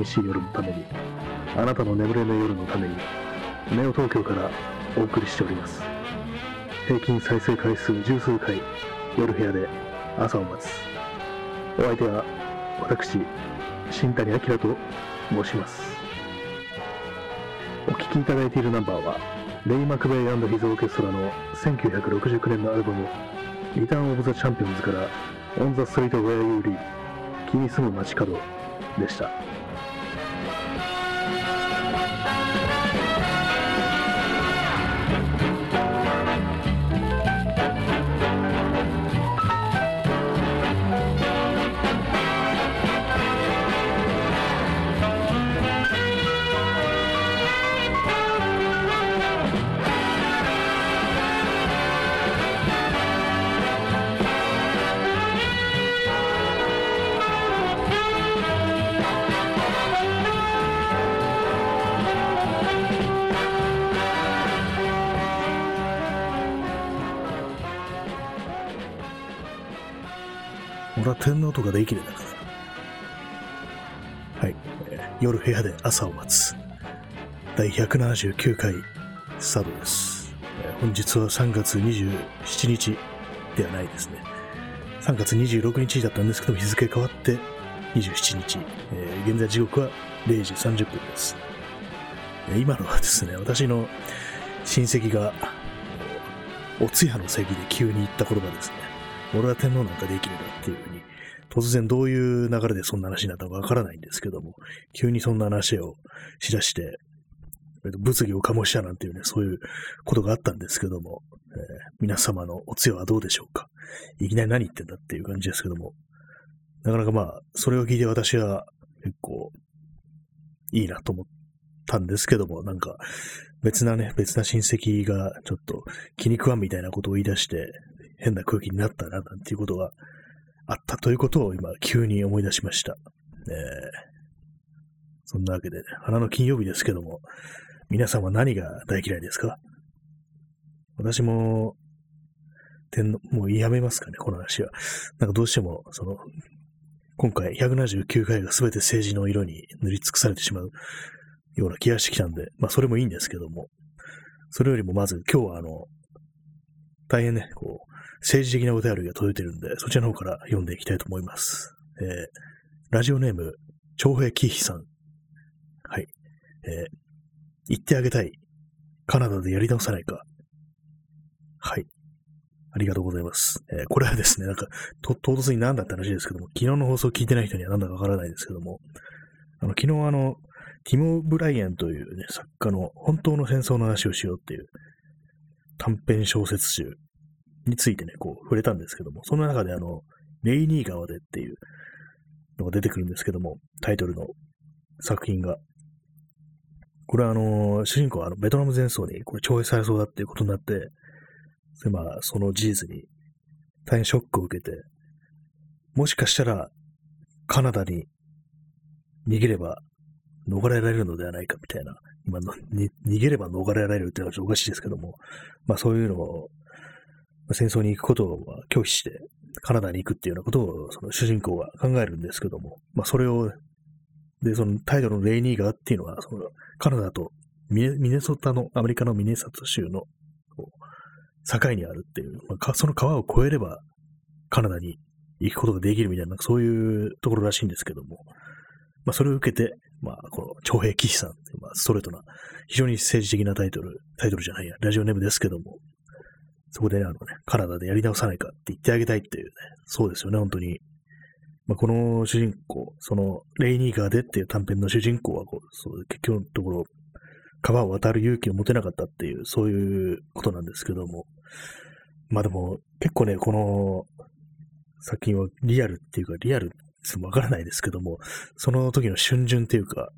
寂しい夜のために、あなたの眠れぬ夜のために、ネオ東京からお送りしております。平均再生回数十数回、夜部屋で朝を待つ。お相手は、私、新谷明と申します。お聴きいただいているナンバーは、レイ・マクベイヒズ・オーケストラの1969年のアルバム、リターン・オブ・ザ・チャンピオンズから、オン・ザ・ストリート・ウェア・ユー・リー、君住む街角でした。は天皇とかできるんだから。はい。夜部屋で朝を待つ。第179回スタートです。本日は3月27日ではないですね。3月26日だったんですけど、日付変わって27日。えー現在時刻は0時30分です。今のはですね、私の親戚が、お通夜の席で急に言った言葉ですね。俺は天皇なんかできるなっていうふうに、突然どういう流れでそんな話になったのかわからないんですけども、急にそんな話をしだして、物議を醸したなんていうね、そういうことがあったんですけども、えー皆様のお強はどうでしょうか。いきなり何言ってんだっていう感じですけども、なかなかまあ、それを聞いて私は結構いいなと思ったんですけども、なんか別なね、別な親戚がちょっと気に食わんみたいなことを言い出して、変な空気になったな、なんていうことがあったということを今、急に思い出しました。えーそんなわけで、花の金曜日ですけども、皆さんは何が大嫌いですか？私も、天皇もうやめますかね、この話は。なんかどうしても、その、今回179回が全て政治の色に塗り尽くされてしまうような気がしてきたんで、まあそれもいいんですけども、それよりもまず今日はあの、大変ね、こう、政治的なお便りが届いてるんで、そちらの方から読んでいきたいと思います。えー、ラジオネーム、長平喜飛さん。はい。えー、言ってあげたい。カナダでやり直さないか。はい。ありがとうございます。えーこれはですね、なんか、と、唐突に何だって話ですけども、昨日の放送を聞いてない人には何だかわからないですけども、あの、昨日あの、ティモ・ブライエンというね、作家の本当の戦争の話をしようっていう短編小説集についてね、こう、触れたんですけども、その中であの、レイニー川でっていうのが出てくるんですけども、タイトルの作品が。これはあの、主人公はあのベトナム戦争にこれ徴兵されそうだっていうことになって、でまあ、その事実に大変ショックを受けて、もしかしたらカナダに逃げれば逃れられるのではないかみたいな、今の逃げれば逃れられるっていうのはちょっとおかしいですけども、まあそういうのを、戦争に行くことを拒否して、カナダに行くっていうようなことをその主人公が考えるんですけども、まあそれを、で、そのタイトルのレイニー川っていうのは、そのカナダとミネソタの、アメリカのミネソタ州の境にあるっていう、まあその川を越えればカナダに行くことができるみたいな、そういうところらしいんですけども、まあそれを受けて、まあこの長平騎士さんっていう、まあストレートな、非常に政治的なタイトル、タイトルじゃないや、ラジオネームですけども、そこでね、あのね、カナダでやり直さないかって言ってあげたいっていうね、そうですよね、本当に。まあ、この主人公、その、レイニーガーでっていう短編の主人公はこう、そう、結局のところ、川を渡る勇気を持てなかったっていう、そういうことなんですけども。まあでも、結構ね、この作品はリアルっていうか、リアルってわからないですけども、その時の瞬順っていうか、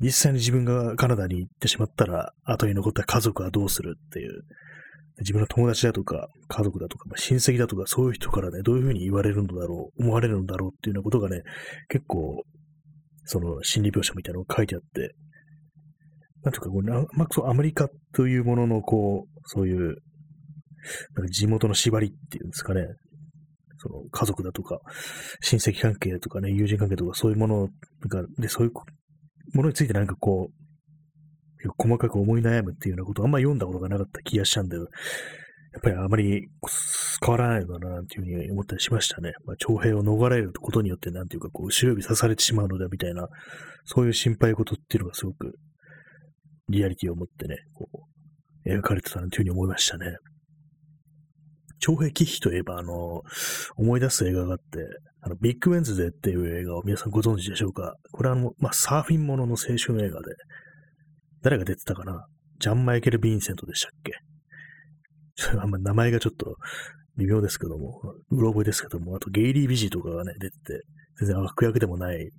実際に自分がカナダに行ってしまったら、後に残った家族はどうするっていう、自分の友達だとか、家族だとか、まあ親戚だとか、そういう人からね、どういうふうに言われるのだろう、思われるのだろうっていうようなことがね、結構、その心理描写みたいなのが書いてあって、なんていうかこうな、まあ、そうアメリカというものの、こう、そういう、なんか地元の縛りっていうんですかね、その家族だとか、親戚関係とかね、友人関係とか、そういうものが、で、そういうものについてなんかこう、細かく思い悩むっていうようなことをあんま読んだことがなかった気がしたんで、やっぱりあまり変わらないのだな、なんていうふうに思ったりしましたね。まあ、徴兵を逃れることによって、なんていうか、こう、後ろ指刺されてしまうのだ、みたいな、そういう心配事っていうのがすごく、リアリティを持ってね、こう、描かれてたな、というふうに思いましたね。徴兵忌避といえば、あの、思い出す映画があって、あの、ビッグウェンズデーっていう映画を皆さんご存知でしょうかこれはあの、まあ、サーフィンものの青春映画で、誰が出てたかな？ジャン・マイケル・ヴィンセントでしたっけ？あんま名前がちょっと微妙ですけども、うろ覚えですけども、あとゲイリー・ビジーとかがね、出てて、全然悪役でもない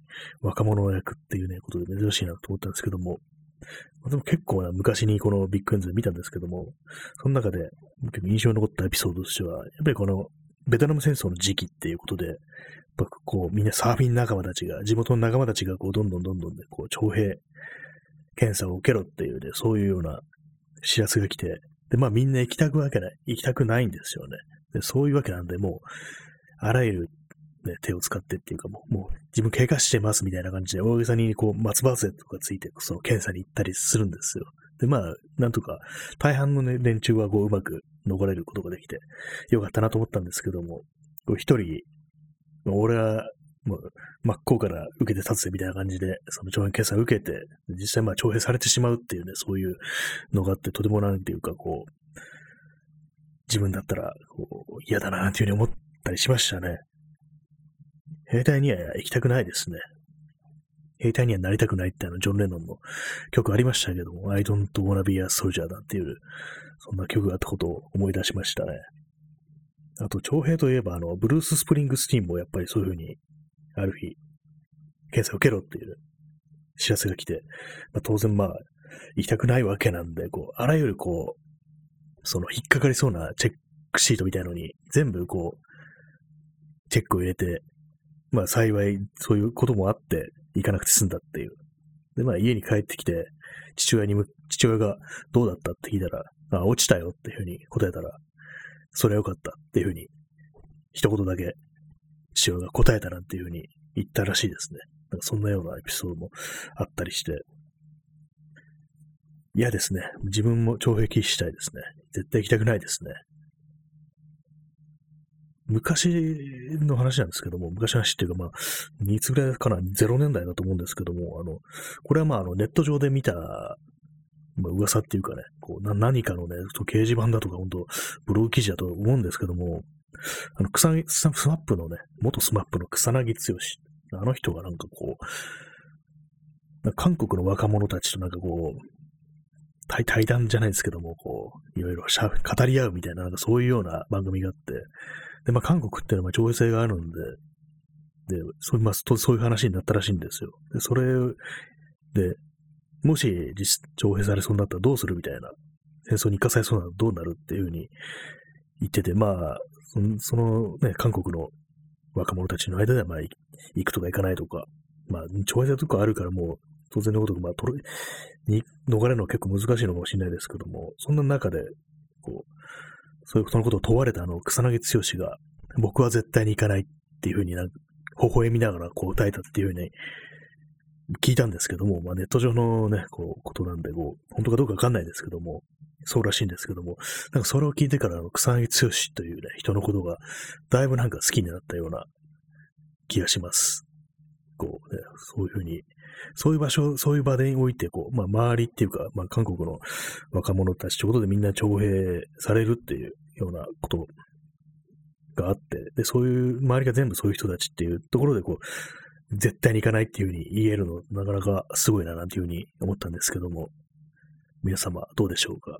若者役っていうね、ことで珍しいなと思ったんですけども、まあ、でも結構な昔にこのビッグエンズで見たんですけども、その中で結構印象に残ったエピソードとしては、やっぱりこのベトナム戦争の時期っていうことで、やっぱこうみんなサーフィン仲間たちが、地元の仲間たちがこうどんどんどんどんでこう徴兵検査を受けろっていうね、そういうような知らせが来て、で、まあみんな行きたくわけない、行きたくないんですよね。で、そういうわけなんで、もう、あらゆる、ね、手を使ってっていうかもう、もう自分怪我してますみたいな感じで、大げさにこう、松葉杖とかついて、その検査に行ったりするんですよ。で、まあ、なんとか、大半のね、連中はこう、うまく逃れることができて、よかったなと思ったんですけども、一人、俺はもう真っ向から受けて立つみたいな感じで、その徴兵検査を受けて、実際まあ徴兵されてしまうっていうね、そういうのがあって、とてもなんていうかこう、自分だったらこう嫌だなっていうふうに思ったりしましたね。兵隊には行きたくないですね。兵隊にはなりたくないってあの、ジョン・レノンの曲ありましたけども、I don't wanna be a soldier だっていう、そんな曲があったことを思い出しましたね。あと、徴兵といえば、あの、ブルース・スプリングスティーンもやっぱりそういうふうにある日、検査を受けろっていう知らせが来て、まあ、当然まあ、行きたくないわけなんで、こう、あらゆるこう、その引っかかりそうなチェックシートみたいのに、全部こう、チェックを入れて、まあ幸いそういうこともあって、行かなくて済んだっていう。で、まあ家に帰ってきて、父親に、父親がどうだったって聞いたら、あ、落ちたよっていうふうに答えたら、それはよかったっていうふうに、一言だけ父親が答えたなんていうふうに言ったらしいですね。なんかそんなようなエピソードもあったりして、嫌ですね。自分も徴兵したいですね。絶対行きたくないですね。昔の話なんですけども、昔の話っていうか、まあ、いつぐらいかな、0年代だと思うんですけども、あの、これはまあ、あの、ネット上で見た、まあ、噂っていうかね、こう何かのね、掲示板だとか、本当ブログ記事だと思うんですけども、あの、草、スマップのね、元スマップの草薙剛。あの人がなんかこう、韓国の若者たちとなんかこう、対対談じゃないですけども、こう、いろいろ語り合うみたいな、なんかそういうような番組があって、で、まあ、韓国っていうのは徴兵制があるんで、で、そういう、まあ、そういう話になったらしいんですよ。で、それで、もし実上映されそうになったらどうするみたいな、戦争に行かされそうならどうなるっていうふうに言ってて、まあ、そのね、韓国の若者たちの間では、まあ、行くとか行かないとか、まあ、超越とかあるからもう、当然のこと、まあ、取れ、に、逃れるのは結構難しいのかもしれないですけども、そんな中で、こう、そういうそのことを問われたあの、草薙剛が、僕は絶対に行かないっていうふうになんか、微笑みながらこう歌えたっていうふうに聞いたんですけども、まあネット上のね、こう、ことなんで、こう、本当かどうかわかんないですけども、そうらしいんですけども、なんかそれを聞いてから、草薙剛というね、人のことが、だいぶなんか好きになったような気がします。こうね、そういうふうに、そういう場所、そういう場でにおいて、こう、まあ周りっていうか、まあ韓国の若者たちということでみんな徴兵されるっていうようなことがあって、で、そういう、周りが全部そういう人たちっていうところで、こう、絶対に行かないっていうふうに言えるの、なかなかすごいな、なんていうふうに思ったんですけども、皆様どうでしょうか？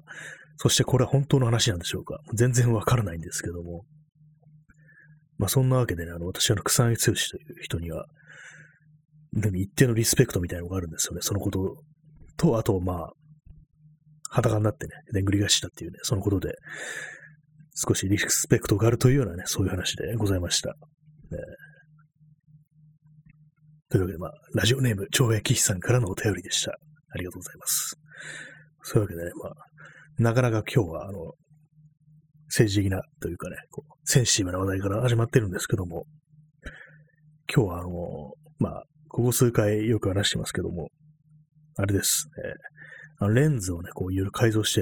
そしてこれは本当の話なんでしょうか？全然わからないんですけども。まあそんなわけでね、あの、私は草薙剛という人には、でも一定のリスペクトみたいなのがあるんですよね。そのことと、あと、まあ、裸になってね、でんぐり返したっていうね、そのことで、少しリスペクトがあるというようなね、そういう話でございました。ね、というわけで、まあ、ラジオネーム、長平騎士さんからのお便りでした。ありがとうございます。そういうわけでね、まあ、なかなか今日は、あの、政治的なというかね、こうセンシティブな話題から始まってるんですけども、今日はあの、まあ、ここ数回よく話してますけども、あれです。えー、あのレンズをね、こういろいろ改造して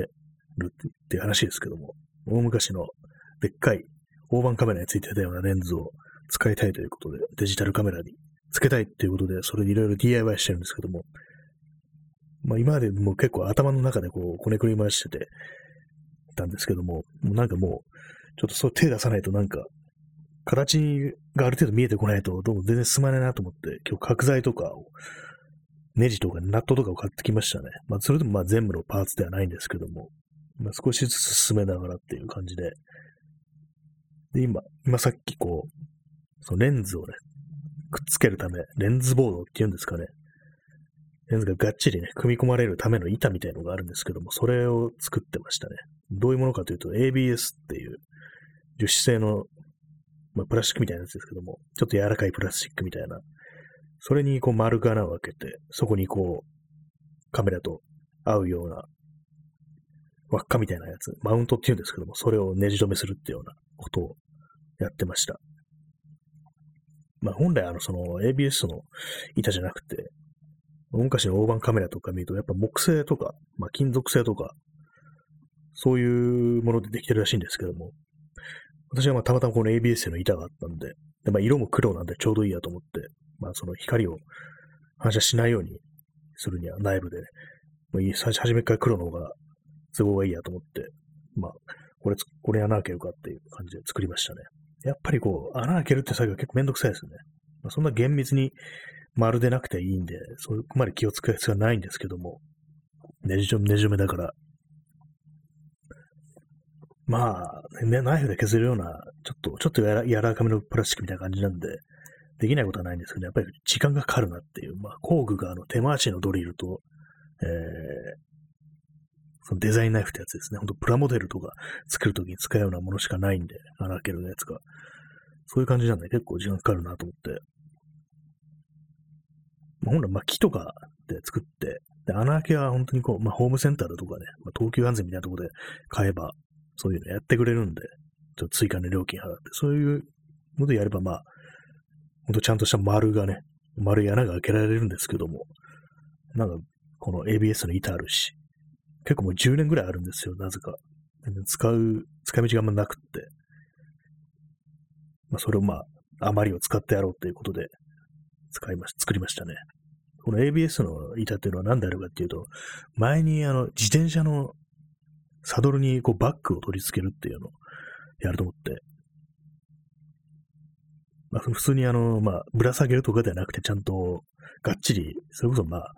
るっていう話ですけども、大昔のでっかい大判カメラについてたようなレンズを使いたいということで、デジタルカメラにつけたいっていうことで、それでいろいろ DIY してるんですけども、まあ今までもう結構頭の中でこう、こねくり回してて、たんですけども、もうなんかもう、ちょっとそう手出さないとなんか、形がある程度見えてこないと、どうも全然進まないなと思って、今日角材とかを、ネジとかナットとかを買ってきましたね。まあそれでもまあ全部のパーツではないんですけども、まあ、少しずつ進めながらっていう感じで、で、今、今さっきこう、そのレンズをね、くっつけるため、レンズボードっていうんですかね。レンズががっちりね、組み込まれるための板みたいのがあるんですけども、それを作ってましたね。どういうものかというと、ABS っていう樹脂製の、まあ、プラスチックみたいなやつですけども、ちょっと柔らかいプラスチックみたいな。それにこう丸く穴を開けて、そこにこう、カメラと合うような輪っかみたいなやつ、マウントって言うんですけども、それをねじ止めするっていうようなことをやってました。まあ本来あのその ABS の板じゃなくて、大昔の大判カメラとか見るとやっぱ木製とか、まあ金属製とか、そういうものでできてるらしいんですけども、私はまあたまたまこの ABS の板があったんで、でまあ、色も黒なんでちょうどいいやと思って、まあその光を反射しないようにするには内部でね、まあ、最初初めから黒の方が都合がいいやと思って、まあ、これ、これ穴開けるかっていう感じで作りましたね。やっぱりこう、穴開けるって作業結構めんどくさいですよね。まあ、そんな厳密に丸でなくていいんで、そこまで気をつける必要はないんですけども、ねじ止め、ねじめだから、まあ、ね、ナイフで削るような、ちょっと、ちょっとやら柔らかめのプラスチックみたいな感じなんで、できないことはないんですけど、ね、やっぱり時間がかかるなっていう、まあ、工具があの手回しのドリルと、えー、そのデザインナイフってやつですね。ほんとプラモデルとか作るときに使うようなものしかないんで、穴開けるやつが。そういう感じなんで結構時間かかるなと思って。本来、まあ、木とかで作って、で、穴開けは本当にこう、まあ、ホームセンターだとかね、まあ、東急安全みたいなところで買えば、そういうのやってくれるんで、ちょっと追加の料金払って、そういうのでやれば、まあ、ほんとちゃんとした丸がね、丸い穴が開けられるんですけども、なんか、この ABS の板あるし、結構もう10年ぐらいあるんですよ、なぜか。使う、使い道があんまなくって。まあ、それをまあ、余りを使ってやろうということで、使いまし、作りましたね。この ABS の板っていうのは何であるかっていうと、前にあの、自転車のサドルにこうバッグを取り付けるっていうのをやると思って、まあ、普通にあの、まあ、ぶら下げるとかではなくて、ちゃんと、がっちり、それこそまあ、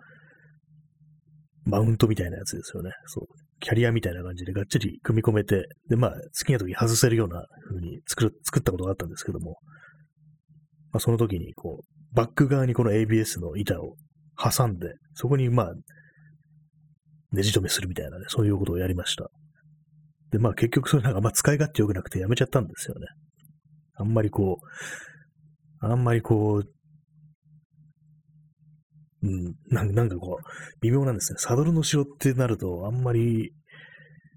マウントみたいなやつですよね。そう。キャリアみたいな感じでがっちり組み込めて、で、まあ、好きな時に外せるような風に作る、作ったことがあったんですけども、まあ、その時に、こう、バック側にこの ABS の板を挟んで、そこに、まあ、ねじ止めするみたいなね、そういうことをやりました。で、まあ結局それなんかあんま使い勝手良くなくてやめちゃったんですよね。あんまりこう、あんまりこう、うん、なんかこう、微妙なんですね。サドルの後ろってなると、あんまり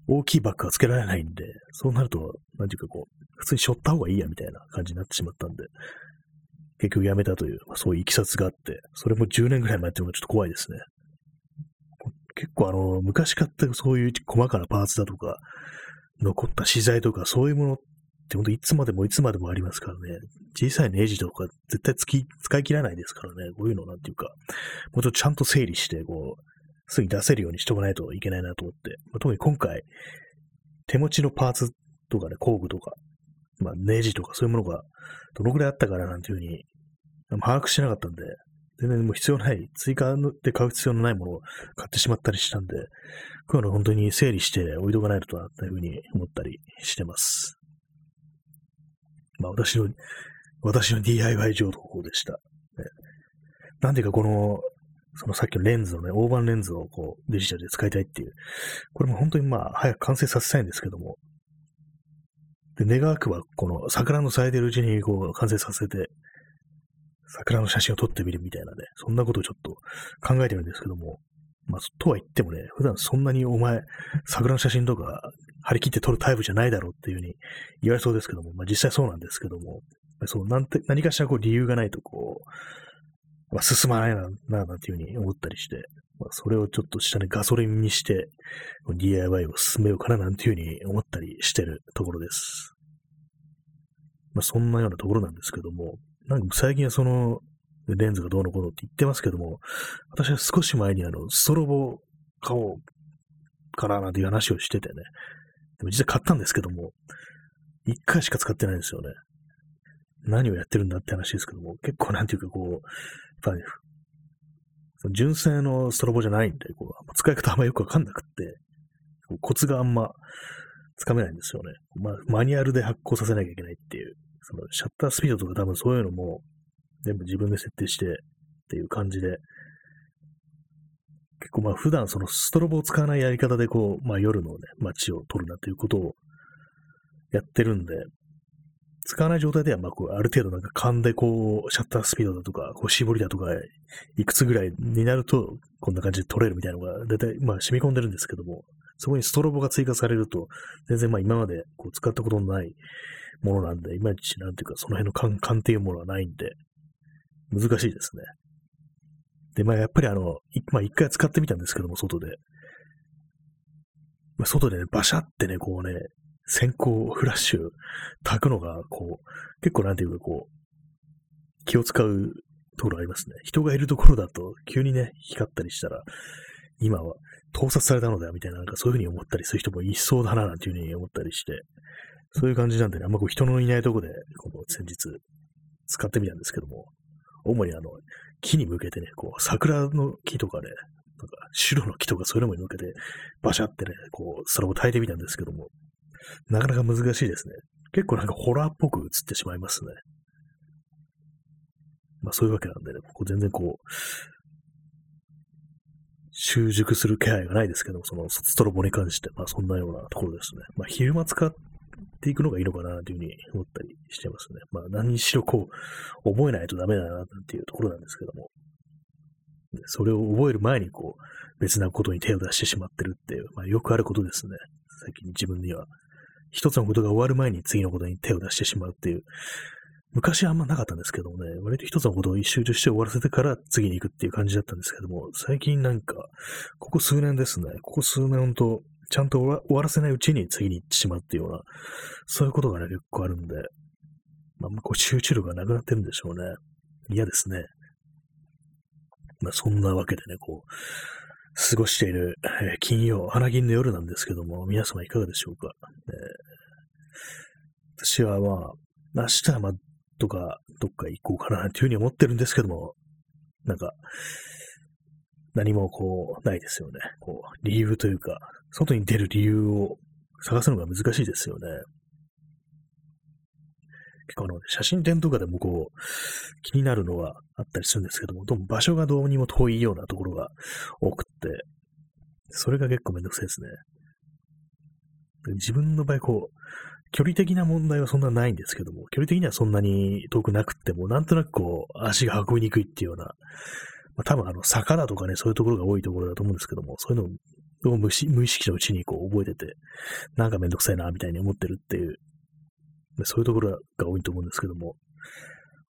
大きいバッグはつけられないんで、そうなると、なんていうかこう、普通に背負った方がいいやみたいな感じになってしまったんで、結局やめたという、まあ、そういういきさつがあって、それも10年ぐらい前っていうのがちょっと怖いですね。結構あの、昔買ったそういう細かなパーツだとか、残った資材とか、そういうものって本当いつまでもいつまでもありますからね。小さいネジとか絶対つき使い切らないですからね。こういうのなんていうか、もうちょっとちゃんと整理して、こう、すぐに出せるようにしておかないといけないなと思って。まあ、特に今回、手持ちのパーツとかね、工具とか、まあ、ネジとかそういうものがどのくらいあったからなんていうふうに、把握しなかったんで、全然もう必要ない、追加で買う必要のないものを買ってしまったりしたんで、こういうの本当に整理して置いとかないとな、というふうに思ったりしてます。まあ私の、私の DIY 情報でした。ね、なんでかこの、そのさっきのレンズのね、大判レンズをこうデジタルで使いたいっていう。これも本当にまあ早く完成させたいんですけども。で、願わくはこの桜の咲いてるうちにこう完成させて、桜の写真を撮ってみるみたいなね、そんなことをちょっと考えてるんですけども、まあ、とは言ってもね、普段そんなにお前、桜の写真とか張り切って取るタイプじゃないだろうっていうふうに言われそうですけども、まあ実際そうなんですけども、そうなんて何かしらこう理由がないとこう、まあ、進まないな、な、なんていうふうに思ったりして、まあ、それをちょっと下にガソリンにして、DIY を進めようかななんていうふうに思ったりしてるところです。まあ、そんなようなところなんですけども、なんか最近はその、レンズがどうのこうのって言ってますけども、私は少し前にあの、ストロボ買おうかななんていう話をしててね。でも実際買ったんですけども、一回しか使ってないんですよね。何をやってるんだって話ですけども、結構なんていうかこう、やっぱり、純正のストロボじゃないんで、こう、使い方あんまよくわかんなくって、コツがあんまつかめないんですよね。まあ、マニュアルで発光させなきゃいけないっていう、そのシャッタースピードとか多分そういうのも全部自分で設定してっていう感じで、結構まあ普段そのストロボを使わないやり方でこう、まあ夜のね、街を撮るなということをやってるんで、使わない状態では、まあ、こう、ある程度なんか勘でこう、シャッタースピードだとか、こう、絞りだとか、いくつぐらいになると、こんな感じで撮れるみたいなのが、だいたい、まあ、染み込んでるんですけども、そこにストロボが追加されると、全然まあ、今までこう、使ったことのないものなんで、いまいち、なんていうか、その辺の勘、勘っていうものはないんで、難しいですね。で、まあ、やっぱりあの、まあ、一回使ってみたんですけども、外で。まあ、外でね、バシャってね、こうね、先行フラッシュ焚くのが、こう、結構なんていうかこう、気を使うところありますね。人がいるところだと、急にね、光ったりしたら、今は盗撮されたのだみたいな、なんかそういうふうに思ったりする人もいそうだな、なんていうふうに思ったりして、そういう感じなんでね、あんまこう人のいないとこで、この先日、使ってみたんですけども、主にあの、木に向けてね、こう、桜の木とかね、なんか白の木とかそういうのに向けて、バシャってね、こう、それを焚いてみたんですけども、なかなか難しいですね。結構なんかホラーっぽく映ってしまいますね。まあそういうわけなんでね、ここ全然こう、習熟する気配がないですけども、そのストロボに関して、まあそんなようなところですね。まあ昼間使っていくのがいいのかなというふうに思ったりしてますね。まあ何にしろこう、覚えないとダメだなっていうところなんですけども。それを覚える前にこう、別なことに手を出してしまってるっていう、まあよくあることですね。最近自分には。一つのことが終わる前に次のことに手を出してしまうっていう。昔はあんまなかったんですけどもね、割と一つのことを一周として終わらせてから次に行くっていう感じだったんですけども、最近なんか、ここ数年ですね、ここ数年ほんと、ちゃんと終わらせないうちに次に行ってしまうっていうような、そういうことがね、結構あるんで、まあ、こう集中力がなくなってるんでしょうね。嫌ですね。まあ、そんなわけでね、こう、過ごしている、えー、金曜、花金の夜なんですけども、皆様いかがでしょうか。えー、私はまあ、明日はまあ、とか、どっか行こうかな、というふうに思ってるんですけども、なんか、何もこう、ないですよね。こう、理由というか、外に出る理由を探すのが難しいですよね。結構あの、写真展とかでもこう、気になるのはあったりするんですけども、どうも場所がどうにも遠いようなところが多くって、それが結構めんどくさいですね。自分の場合、こう、距離的な問題はそんなないんですけども、距離的にはそんなに遠くなくっても、なんとなくこう、足が運びにくいっていうような、まあ、多分あの、坂だとかね、そういうところが多いところだと思うんですけども、そういうのを無意識のうちにこう覚えてて、なんかめんどくさいな、みたいに思ってるっていうそういうところが多いと思うんですけども、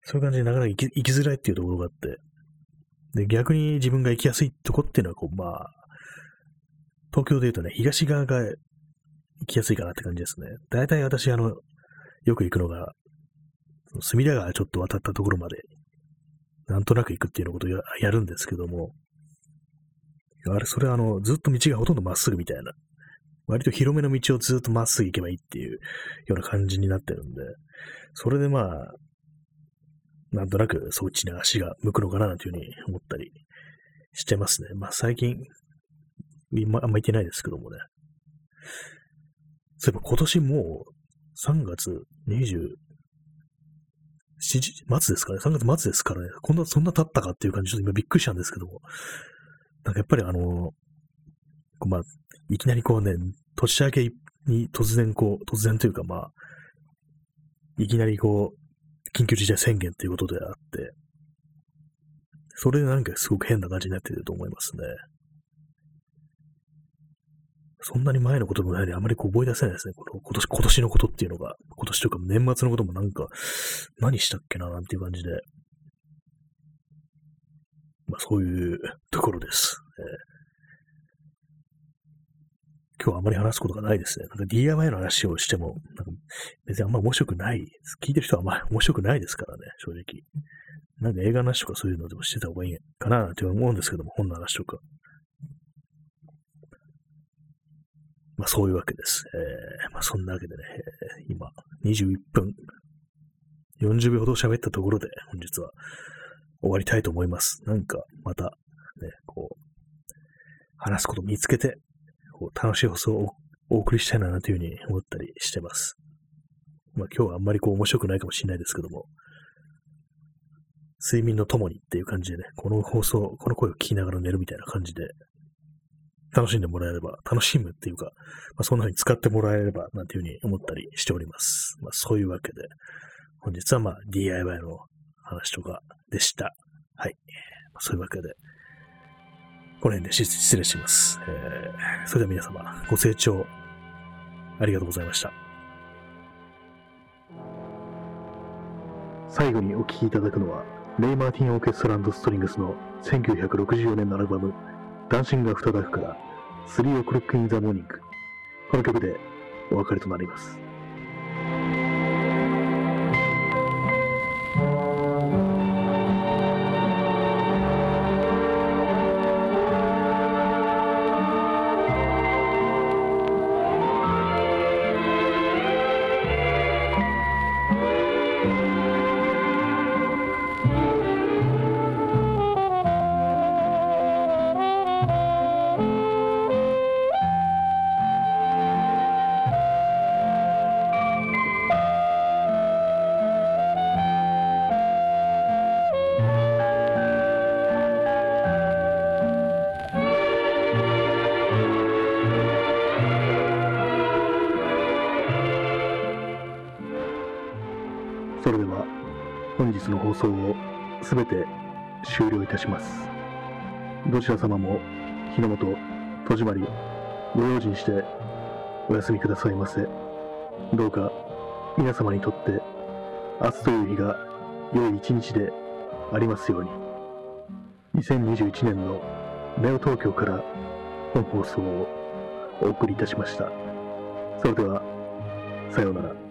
そういう感じでなかなか行き行きづらいっていうところがあって、で、逆に自分が行きやすいとこっていうのは、こう、まあ、東京で言うとね、東側が行きやすいかなって感じですね。大体私、あの、よく行くのが、隅田川ちょっと渡ったところまで、なんとなく行くっていうようなことをやるんですけども、あれ、それはあの、ずっと道がほとんどまっすぐみたいな割と広めの道をずっとまっすぐ行けばいいっていうような感じになってるんで、それでまあ、なんとなくそっちに足が向くのかなというふうに思ったりしてますね。まあ最近、あんま行ってないですけどもね。そういえば今年もう3月20、末ですかね ?3 月末ですからね。こんな、そんな経ったかっていう感じ、ちょっと今びっくりしたんですけども。なんかやっぱりあの、まあ、いきなりこうね、年明けに突然こう、突然というかまあ、いきなりこう、緊急事態宣言ということであって、それでなんかすごく変な感じになっていると思いますね。そんなに前のこともないで、あまりこう覚え出せないですね。この今年、今年のことっていうのが、今年というか年末のこともなんか、何したっけな、なんていう感じで。まあそういうところです。えー今日はあまり話すことがないですね。なんか DIY の話をしても、なんか別にあんま面白くない。聞いてる人はあんまり面白くないですからね、正直。なんか映画の話とかそういうのでもしてた方がいいかなって思うんですけども、本の話とか。まあそういうわけです。えー、まあそんなわけでね、今、21分、40秒ほど喋ったところで、本日は終わりたいと思います。なんか、また、ね、こう、話すこと見つけて、こう楽しい放送をお送りしたいな、というふうに思ったりしてます。まあ今日はあんまりこう面白くないかもしれないですけども、睡眠の友にっていう感じでね、この放送、この声を聞きながら寝るみたいな感じで、楽しんでもらえれば、楽しむっていうか、まあ、そんな風に使ってもらえれば、なんていう風に思ったりしております。まあ、そういうわけで、本日はまあ DIY の話とかでした。はい。まあ、そういうわけで、この辺で失礼します。えー、それでは皆様、ご清聴ありがとうございました。最後にお聴きいただくのは、レイ・マーティン・オーケストラストリングスの1964年のアルバム、ダンシング・アフターダークから3 o'clock in the morning この曲でお別れとなります。日の放送をすべて終了いたします。どちら様も日の元、戸締まり、ご用心してお休みくださいませ。どうか皆様にとって明日という日が良い一日でありますように。2021年のネオ東京から本放送をお送りいたしました。それでは、さようなら。